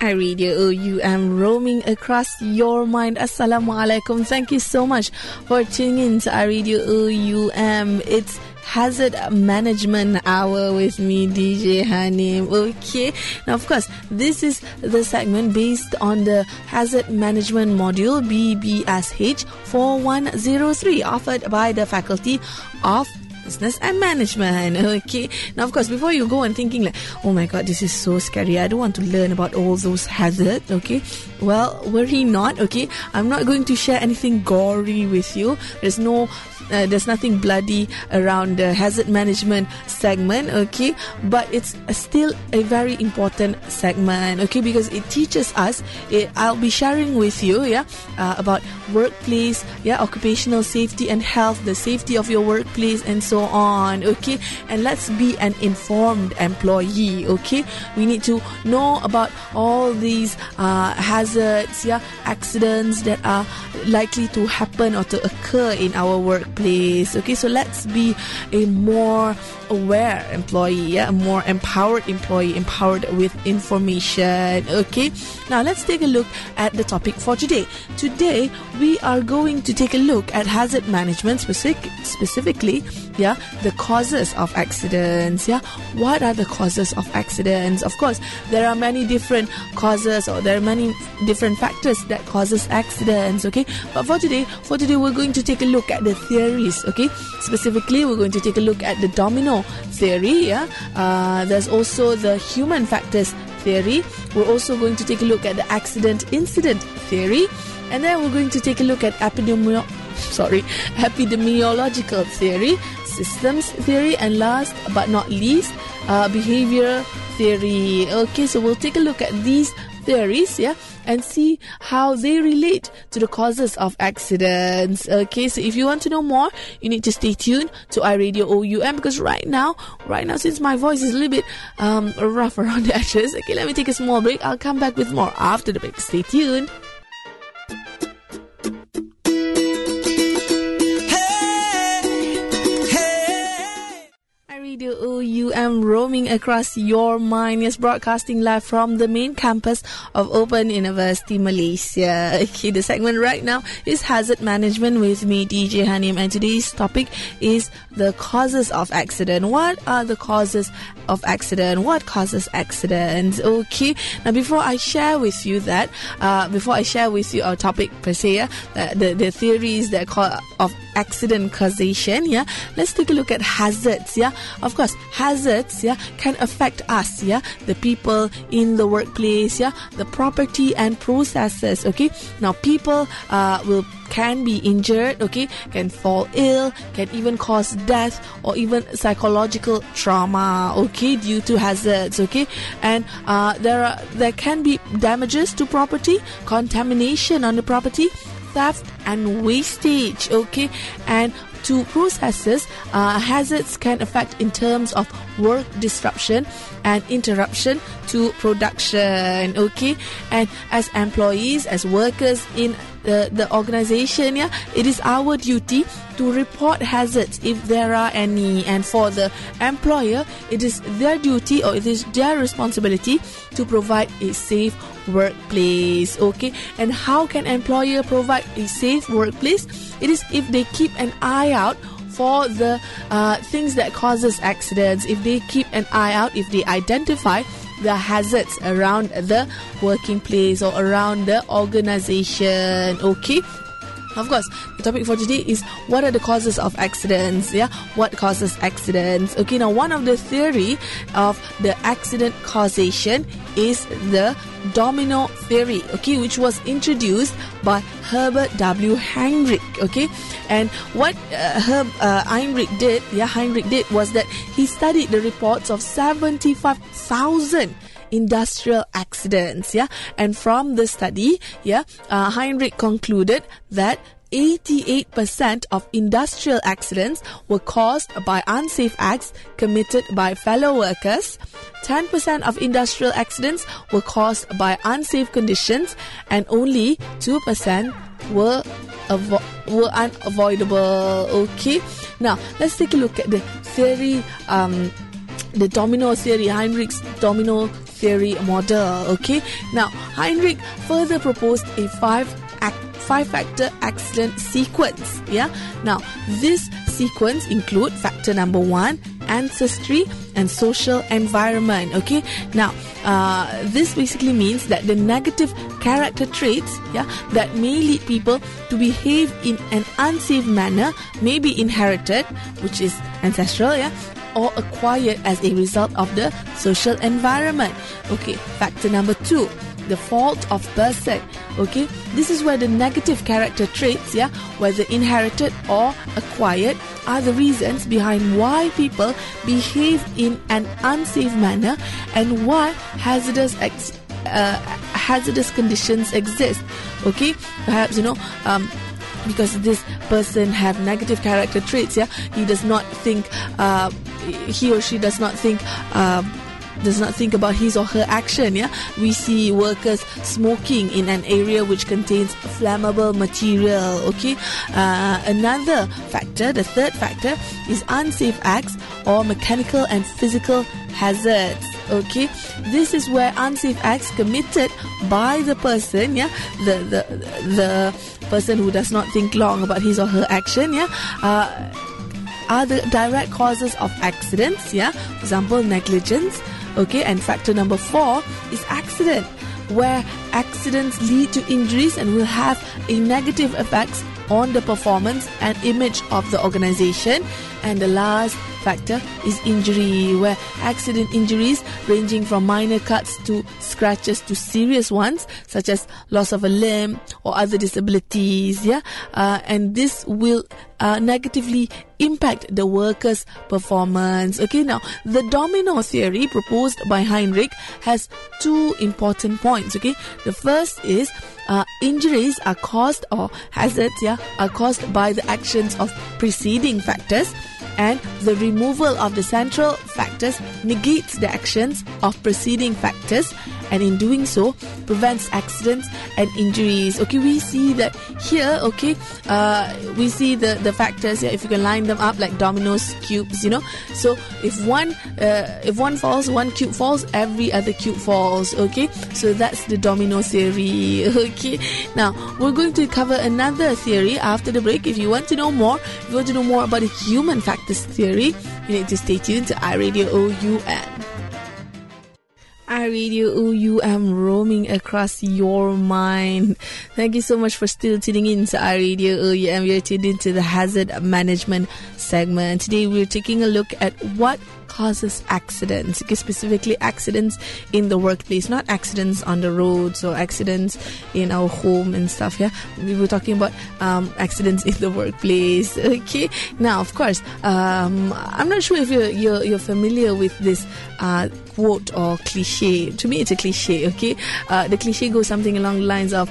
I read you. Am roaming across your mind. Assalamualaikum. Thank you so much for tuning in to I. Oh, you am. It's Hazard Management Hour with me, DJ Hanim. Okay, now of course, this is the segment based on the Hazard Management Module BBSH 4103 offered by the Faculty of business and management. Okay. Now, of course, before you go and thinking like, oh my god, this is so scary. I don't want to learn about all those hazards. Okay. Well, worry not. Okay. I'm not going to share anything gory with you. There's no uh, there's nothing bloody around the hazard management segment okay? But it's still a very important segment okay? Because it teaches us it, i'll be sharing with you yeah uh, about workplace yeah occupational safety and health the safety of your workplace and so on okay? And let's be an informed employee okay? We need to know about all these uh, hazards yeah accidents that are likely to happen or to occur in our workplace place. Okay, so let's be a more aware employee, yeah, a more empowered employee, empowered with information. Okay, now let's take a look at the topic for today. Today, we are going to take a look at hazard management specific, specifically, yeah, the causes of accidents. Yeah, what are the causes of accidents? Of course, there are many different causes or there are many different factors that causes accidents. Okay, but for today, for today, we're going to take a look at the theories. Okay, specifically, we're going to take a look at the domino theory. Yeah, uh, there's also the human factors theory. We're also going to take a look at the accident incident theory, and then we're going to take a look at epidemiolo- sorry epidemiological theory, systems theory, and last but not least, uh, behavior theory. Okay, so we'll take a look at these theories, yeah, and see how they relate to the causes of accidents. Okay, so if you want to know more, you need to stay tuned to iRadio OUM because right now, right now, since my voice is a little bit um, rough around the edges, okay, let me take a small break. I'll come back with more after the break. Stay tuned. OUM roaming across your mind. Yes, broadcasting live from the main campus of Open University Malaysia. Okay, the segment right now is hazard management with me, DJ Hanim, and today's topic is the causes of accident. What are the causes of accident? What causes accidents? Okay, now before I share with you that, uh, before I share with you our topic per se, uh, the the theories that call of accident causation, yeah, let's take a look at hazards, yeah of course, hazards, yeah, can affect us, yeah, the people in the workplace, yeah, the property and processes. Okay, now people uh, will can be injured, okay, can fall ill, can even cause death or even psychological trauma, okay, due to hazards, okay, and uh, there are there can be damages to property, contamination on the property, theft and wastage, okay, and to processes, uh, hazards can affect in terms of work disruption and interruption to production. Okay, and as employees, as workers in the, the organization, yeah, it is our duty to report hazards if there are any. And for the employer, it is their duty or it is their responsibility to provide a safe workplace. Okay, and how can employer provide a safe workplace? It is if they keep an eye out for the uh, things that causes accidents if they keep an eye out if they identify the hazards around the working place or around the organization okay of course, the topic for today is what are the causes of accidents? Yeah, what causes accidents? Okay, now one of the theory of the accident causation is the domino theory. Okay, which was introduced by Herbert W. Heinrich. Okay, and what uh, Herb uh, Heinrich did, yeah, Heinrich did was that he studied the reports of seventy-five thousand industrial accidents. Yeah, and from the study, yeah, uh, Heinrich concluded that 88% of industrial accidents were caused by unsafe acts committed by fellow workers. 10% of industrial accidents were caused by unsafe conditions, and only 2% were avo- were unavoidable. Okay, now let's take a look at the theory. Um, the domino theory, Heinrich's domino theory model. Okay, now Heinrich further proposed a five five factor accident sequence. Yeah, now this sequence include factor number one ancestry and social environment okay now uh, this basically means that the negative character traits yeah that may lead people to behave in an unsafe manner may be inherited which is ancestral yeah or acquired as a result of the social environment. Okay factor number two the fault of person. Okay this is where the negative character traits yeah whether inherited or acquired are the reasons behind why people behave in an unsafe manner and why hazardous ex- uh, hazardous conditions exist. Okay perhaps you know um, because this person have negative character traits yeah he does not think uh, he or she does not think uh, does not think about his or her action. Yeah, we see workers smoking in an area which contains flammable material. Okay, uh, another factor, the third factor, is unsafe acts or mechanical and physical hazards. Okay, this is where unsafe acts committed by the person. Yeah, the the the person who does not think long about his or her action. Yeah. Uh, are the direct causes of accidents, yeah, for example, negligence, Okay, and factor number four is accident, where accidents lead to injuries and will have a negative effects on the performance and image of the organization. And the last factor is injury, where accident injuries ranging from minor cuts to scratches to serious ones, such as loss of a limb or other disabilities. Yeah, uh, and this will uh, negatively impact the worker's performance. Okay, now the domino theory proposed by Heinrich has two important points. Okay, the first is uh, injuries are caused or hazards, yeah, are caused by the actions of preceding factors and the removal of the central factors negates the actions of preceding factors and in doing so prevents accidents and injuries. Okay we see that here okay uh, we see the the factors here. If you can line them up like dominoes cubes you know. So if one uh, if one falls one cube falls every other cube falls okay? So that's the domino theory okay? Now we're going to cover another theory after the break. If you want to know more if you want to know more about the human factors theory you need to stay tuned to iRadio OUM iRadio OUM roaming across your mind. Thank you so much for still tuning in to iRadio OUM. You're tuned into the hazard management segment. Today we're taking a look at what causes accidents, specifically accidents in the workplace, not accidents on the roads or accidents in our home and stuff. Yeah, we were talking about um, accidents in the workplace. Okay, now of course, um, I'm not sure if you're you're, you're familiar with this uh, quote or cliche. To me, it's a cliche. Okay, uh, the cliche goes something along the lines of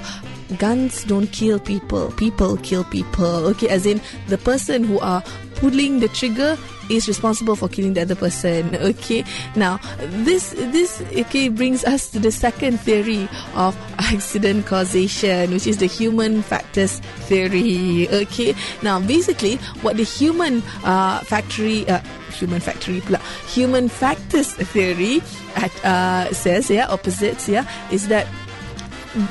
guns don't kill people people kill people okay as in the person who are pulling the trigger is responsible for killing the other person. Okay. Now this this okay brings us to the second theory of accident causation, which is the human factors theory. Okay. Now basically, what the human uh, factory uh, human factory human factors theory at, uh, says yeah opposites yeah is that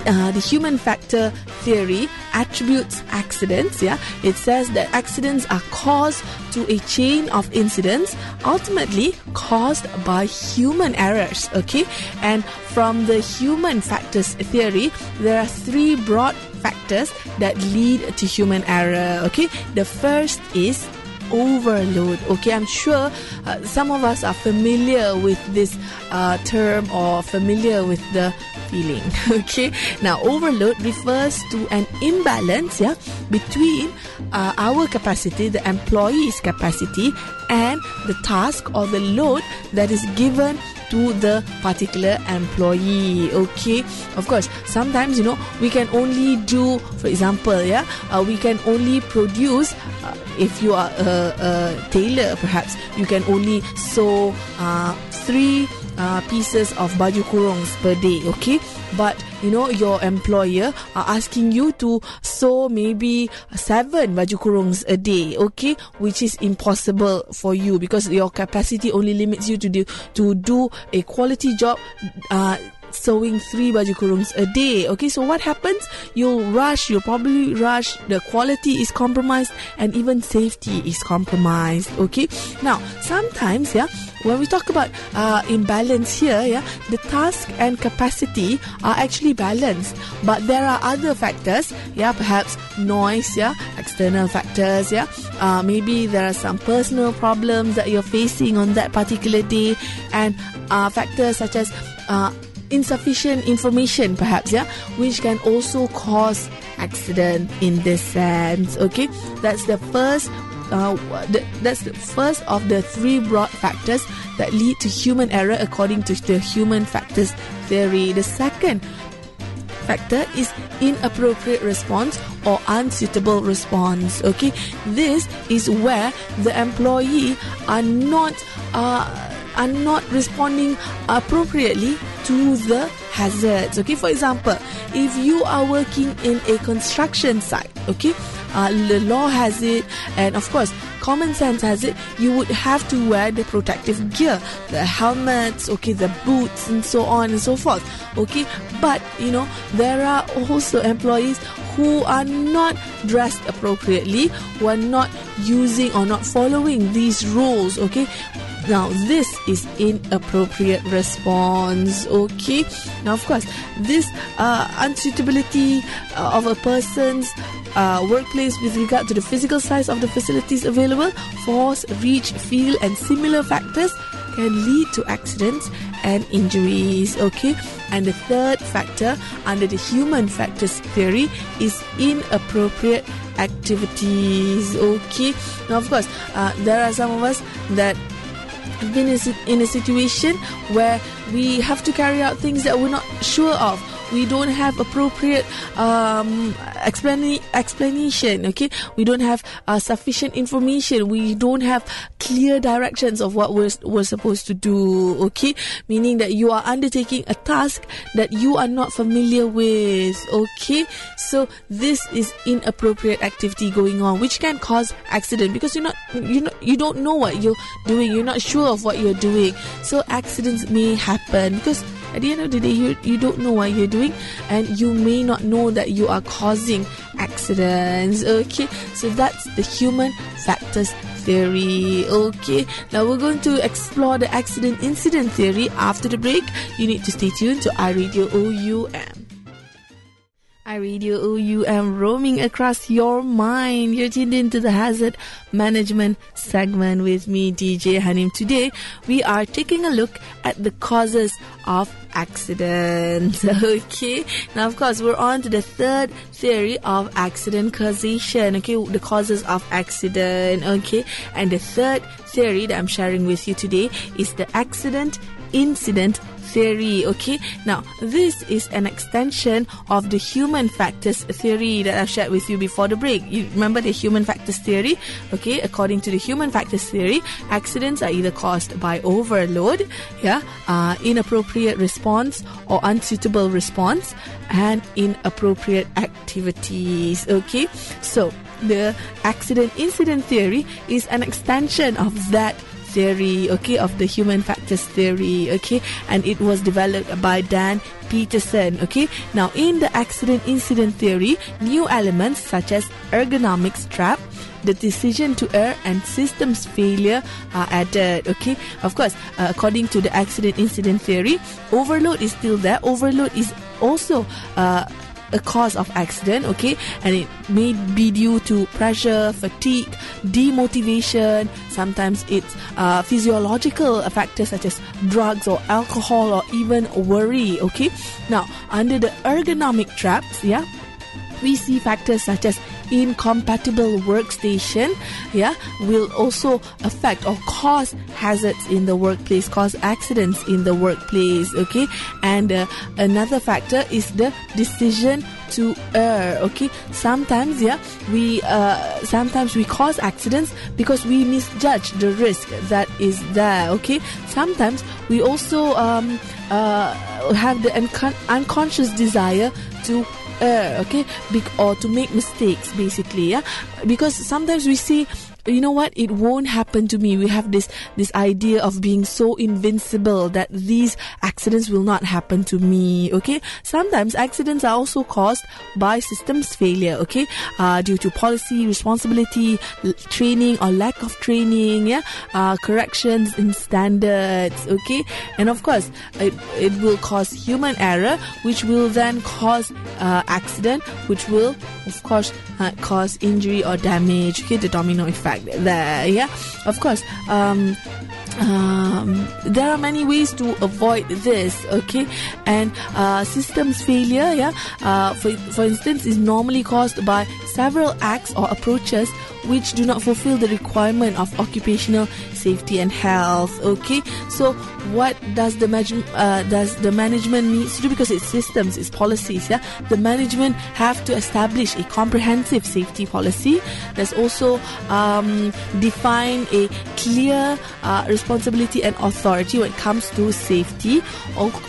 uh, the human factor theory attributes accidents. Yeah, it says that accidents are caused to a chain of incidents, ultimately caused by human errors. Okay, and from the human factors theory, there are three broad factors that lead to human error. Okay, the first is overload. Okay, I'm sure uh, some of us are familiar with this uh, term or familiar with the feeling. okay, now overload refers to an imbalance, yeah, between uh, our capacity, the employee's capacity, and the task or the load that is given to the particular employee okay of course sometimes you know we can only do for example yeah uh, we can only produce uh, if you are a, a, tailor perhaps you can only sew uh, three uh, pieces of baju kurungs per day, okay? But you know your employer are asking you to sew maybe seven baju kurungs a day, okay? Which is impossible for you because your capacity only limits you to do to do a quality job. Uh, sewing three baju kurungs a day. Okay, so what happens? You'll rush, you'll probably rush, the quality is compromised, and even safety is compromised. Okay, now sometimes, yeah, when we talk about uh, imbalance here, yeah, the task and capacity are actually balanced, but there are other factors, yeah, perhaps noise, yeah, external factors, yeah, uh, maybe there are some personal problems that you're facing on that particular day, and uh, factors such as uh, insufficient information perhaps yeah which can also cause accident in this sense okay? That's the first uh, that's the first of the three broad factors that lead to human error according to the human factors theory the second factor is inappropriate response or unsuitable response okay this is where the employee are not uh, are not responding appropriately to the hazards. Okay, for example, if you are working in a construction site, okay, uh, the law has it, and of course, common sense has it, you would have to wear the protective gear, the helmets, okay, the boots, and so on and so forth. Okay, but you know, there are also employees who are not dressed appropriately, who are not using or not following these rules, okay, now, this is inappropriate response. Okay. Now, of course, this uh, unsuitability uh, of a person's uh, workplace with regard to the physical size of the facilities available, force, reach, feel, and similar factors can lead to accidents and injuries. Okay. And the third factor under the human factors theory is inappropriate activities. Okay. Now, of course, uh, there are some of us that been in a situation where we have to carry out things that we're not sure of we don't have appropriate um, explana- explanation okay? We don't have uh, sufficient information. We don't have clear directions of what we're, we're supposed to do okay? Meaning that you are undertaking a task that you are not familiar with okay? So this is inappropriate activity going on which can cause accident because you're not you know you don't know what you're doing. You're not sure of what you're doing. So accidents may happen because at the end of the day, you, you don't know what you're doing, and you may not know that you are causing accidents. Okay, so that's the human factors theory. Okay, now we're going to explore the accident incident theory after the break. You need to stay tuned to iRadio OUM iRadio OUM oh, roaming across your mind. You're tuned into the hazard management segment with me, DJ Hanim. Today, we are taking a look at the causes of accidents. Okay, now of course, we're on to the third theory of accident causation. Okay, the causes of accident. Okay, and the third theory that I'm sharing with you today is the accident incident theory. Okay, now this is an extension of the human factors theory that I've shared with you before the break. You remember the human factors theory? Okay, according to the human factors theory, accidents are either caused by overload, yeah, uh, inappropriate response or unsuitable response, and inappropriate activities. Okay, so the accident incident theory is an extension of that theory, okay, of the human factors theory, okay, and it was developed by Dan Petersen, okay. Now, in the accident incident theory, new elements such as ergonomics trap, the decision to err and systems failure are added. Okay, of course, uh, according to the accident incident theory, overload is still there. Overload is also uh, a cause of accident, okay, and it may be due to pressure, fatigue, demotivation. Sometimes it's uh, physiological factors such as drugs or alcohol or even worry, okay. Now, under the ergonomic traps, yeah, we see factors such as incompatible workstation, yeah, will also affect or cause hazards in the workplace, cause accidents in the workplace. Okay, and uh, another factor is the decision to err okay sometimes yeah we uh, sometimes we cause accidents because we misjudge the risk that is there okay sometimes we also um, uh, have the uncon- unconscious desire to okay? Be- or to make mistakes basically yeah? Because sometimes we see you know what? It won't happen to me. We have this this idea of being so invincible that these accidents will not happen to me okay? Sometimes accidents are also caused by systems failure okay? Uh, due to policy responsibility training or lack of training yeah? Uh, corrections in standards okay? And of course it, it will cause human error which will then cause uh, accident which will of course uh, cause injury or damage okay? The domino effect there yeah of course. Um um, there are many ways to avoid this okay? And uh, systems failure yeah uh, for, for instance is normally caused by several acts or approaches which do not fulfill the requirement of occupational safety and health okay? So what does the uh, does the management needs to do? Because it's systems it's policies yeah? The management have to establish a comprehensive safety policy. There's also um, define a clear uh, responsibility and authority when it comes to safety.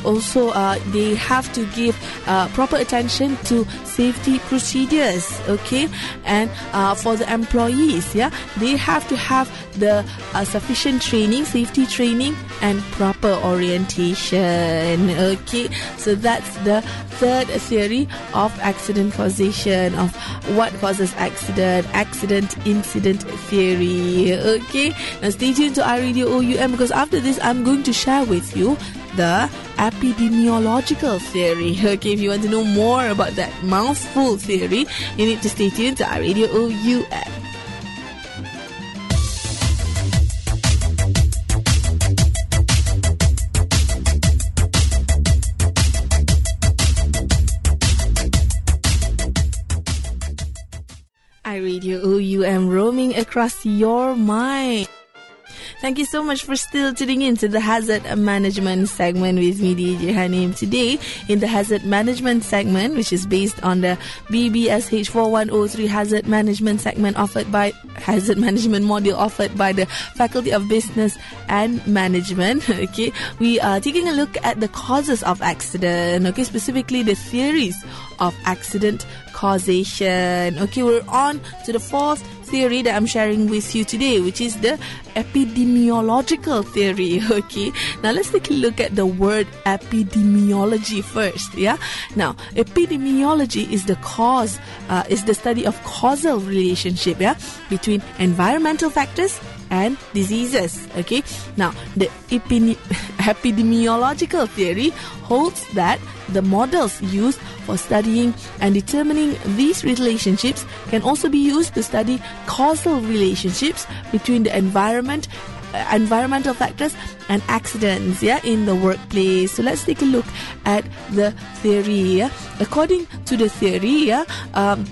Also uh, they have to give uh, proper attention to safety procedures okay and uh, for the employees yeah? They have to have the uh, sufficient training safety training and proper orientation okay? So that's the third theory of accident causation of what causes accident accident incident theory okay? Now stay tuned to iRadio OUM because after this I'm going to share with you the epidemiological theory. Okay, if you want to know more about that mouthful theory, you need to stay tuned to iRadio OUM. iRadio OUM roaming across your mind. Thank you so much for still tuning in to the Hazard Management segment with me, DJ Hanim. Today, in the Hazard Management segment, which is based on the BBSH 4103 Hazard Management segment offered by Hazard Management module offered by the Faculty of Business and Management. Okay, we are taking a look at the causes of accident. Okay, specifically the theories of accident causation. Okay, we're on to the fourth theory that I'm sharing with you today, which is the epidemiological theory. Okay, now let's take a look at the word epidemiology first. Yeah, now epidemiology is the cause, uh, is the study of causal relationship. Yeah, between environmental factors and diseases. Okay, now the epidemiological theory holds that the models used for studying and determining these relationships can also be used to study causal relationships between the environment uh, environmental factors and accidents yeah in the workplace so let's take a look at the theory yeah? according to the theory yeah um,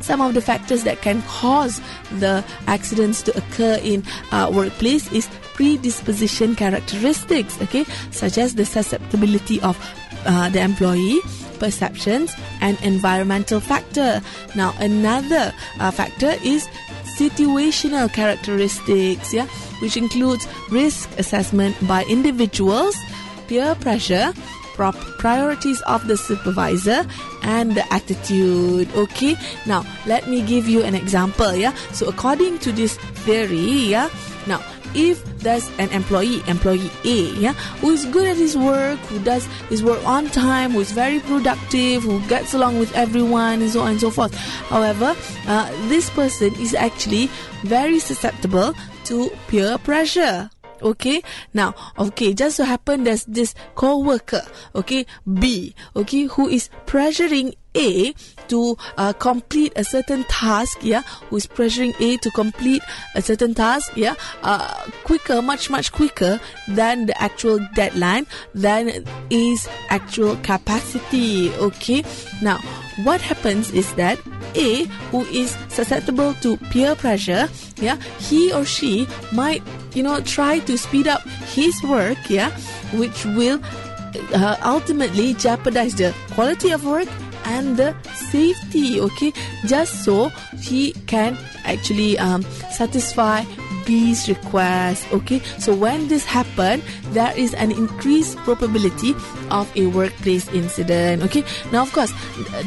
some of the factors that can cause the accidents to occur in uh, workplace is predisposition characteristics okay such as the susceptibility of uh, the employee perceptions and environmental factor now another uh, factor is situational characteristics yeah which includes risk assessment by individuals peer pressure priorities of the supervisor and the attitude. Okay now let me give you an example yeah. So according to this theory yeah now if there's an employee employee a yeah who is good at his work who does his work on time who is very productive who gets along with everyone and so on and so forth. However uh, this person is actually very susceptible to peer pressure. Okay? Now okay just so happen there's this co-worker okay b okay who is pressuring a to uh, complete a certain task yeah who is pressuring a to complete a certain task yeah uh, quicker much much quicker than the actual deadline than is actual capacity okay? Now what happens is that A, who is susceptible to peer pressure, yeah, he or she might, you know, try to speed up his work, yeah, which will uh, ultimately jeopardize the quality of work and the safety okay just so he can actually um, satisfy B's request. Okay, so when this happen, there is an increased probability of a workplace incident. Okay, now of course,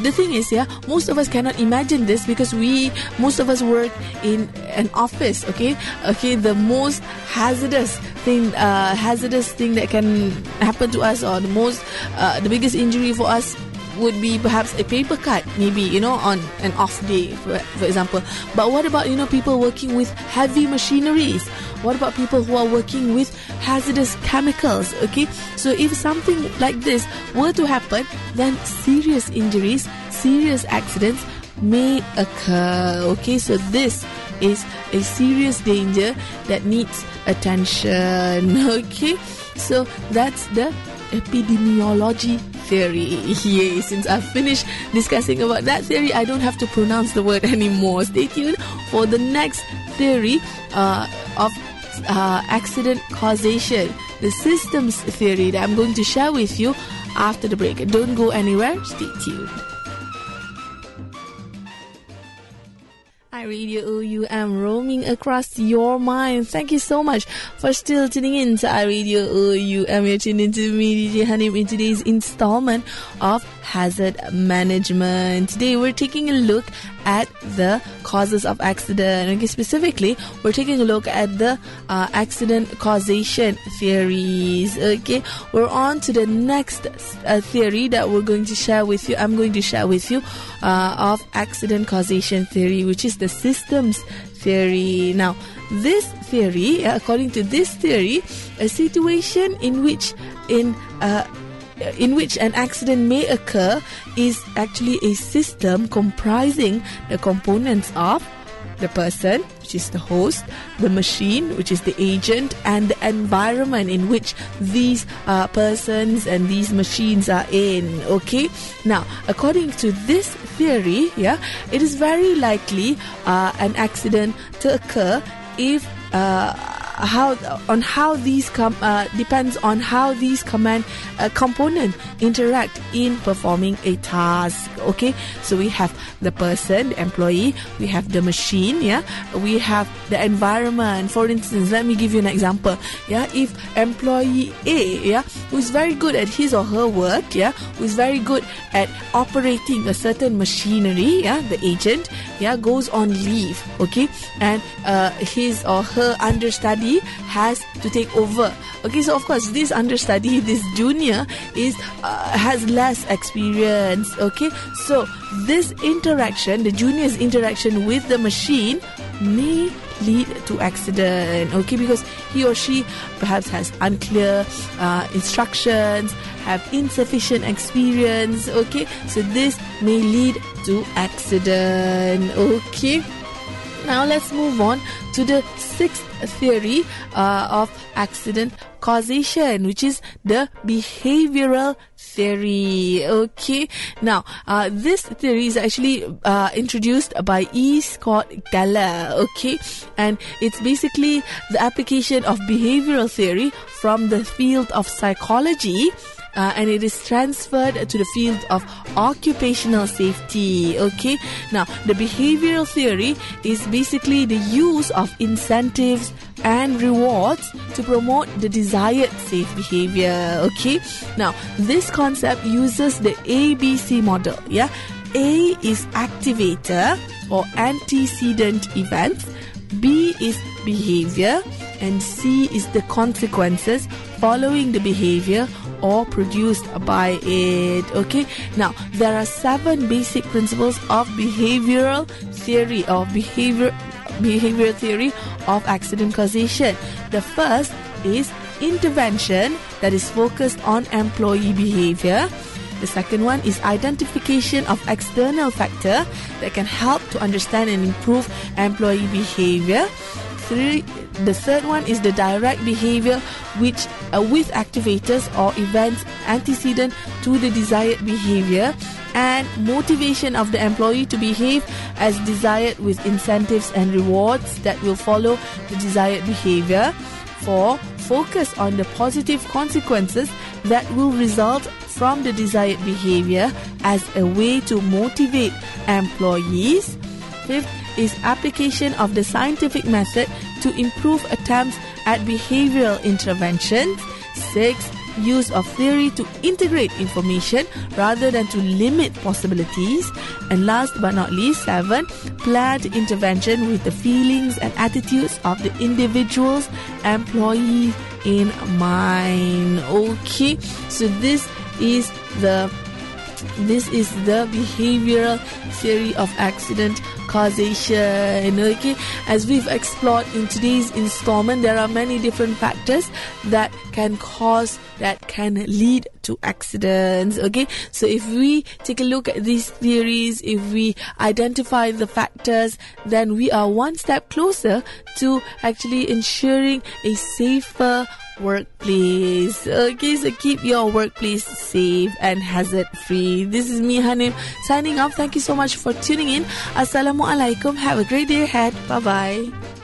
the thing is, yeah, most of us cannot imagine this because we, most of us work in an office. Okay, okay, the most hazardous thing, uh, hazardous thing that can happen to us, or the most, uh, the biggest injury for us would be perhaps a paper cut, maybe, you know, on an off day, for, for example. But what about, you know, people working with heavy machineries? What about people who are working with hazardous chemicals? Okay, so if something like this were to happen, then serious injuries, serious accidents may occur. Okay, so this is a serious danger that needs attention. Okay, so that's the epidemiology theory. Yay, since I've finished discussing about that theory, I don't have to pronounce the word anymore. Stay tuned for the next theory uh, of uh, accident causation, the systems theory that I'm going to share with you after the break. Don't go anywhere, stay tuned. Radio OUM oh, roaming across your mind. Thank you so much for still tuning in to iRadio OUM. Oh, You're tuned into me, DJ Hanim, in today's installment of Hazard Management. Today we're taking a look at the causes of accident. Okay, specifically, we're taking a look at the uh, accident causation theories. Okay, we're on to the next uh, theory that we're going to share with you. I'm going to share with you uh, of accident causation theory, which is the systems theory. Now, this theory, according to this theory, a situation in which in uh, in which an accident may occur is actually a system comprising the components of the person, which is the host, the machine, which is the agent, and the environment in which these uh, persons and these machines are in. Okay, now according to this theory, yeah, it is very likely uh, an accident to occur if uh, how on how these com- uh, depends on how these command uh, component interact in performing a task okay? So we have the person the employee we have the machine yeah? We have the environment. For instance let me give you an example yeah? If employee a yeah who's very good at his or her work yeah? Who's very good at operating a certain machinery yeah? The agent yeah goes on leave okay? And uh, his or her understudy has to take over. Okay, so of course, this understudy, this junior, is uh, has less experience. Okay, so this interaction, the junior's interaction with the machine, may lead to accident. Okay, because he or she perhaps has unclear uh, instructions, have insufficient experience. Okay, so this may lead to accident. Okay. Now let's move on to the sixth theory uh, of accident causation, which is the behavioral theory. Okay, now uh, this theory is actually uh, introduced by E. Scott Geller. Okay, and it's basically the application of behavioral theory from the field of psychology uh, and it is transferred to the field of occupational safety. Okay, now the behavioral theory is basically the use of incentives and rewards to promote the desired safe behavior. Okay, now this concept uses the ABC model. Yeah, A is activator or antecedent events. B is behavior and C is the consequences following the behavior or produced by it. Okay, now there are seven basic principles of behavioral theory of behavior behavior theory of accident causation. The first is intervention that is focused on employee behavior. The second one is identification of external factor that can help to understand and improve employee behavior. Three, the third one is the direct behavior which uh, with activators or events antecedent to the desired behavior and motivation of the employee to behave as desired with incentives and rewards that will follow the desired behavior. 4. Focus on the positive consequences that will result from the desired behavior as a way to motivate employees. Fifth is application of the scientific method to improve attempts at behavioral interventions. Six, use of theory to integrate information rather than to limit possibilities. And last but not least, seven, planned intervention with the feelings and attitudes of the individuals, employees in mind. Okay, so this is the this is the behavioral theory of accident causation. Okay, as we've explored in today's installment, there are many different factors that can cause, that can lead to accidents. Okay, so if we take a look at these theories, if we identify the factors, then we are one step closer to actually ensuring a safer workplace. Okay, so keep your workplace safe and hazard free. This is me, Hanim, signing off. Thank you so much for tuning in. Assalamualaikum. Have a great day ahead. Bye bye.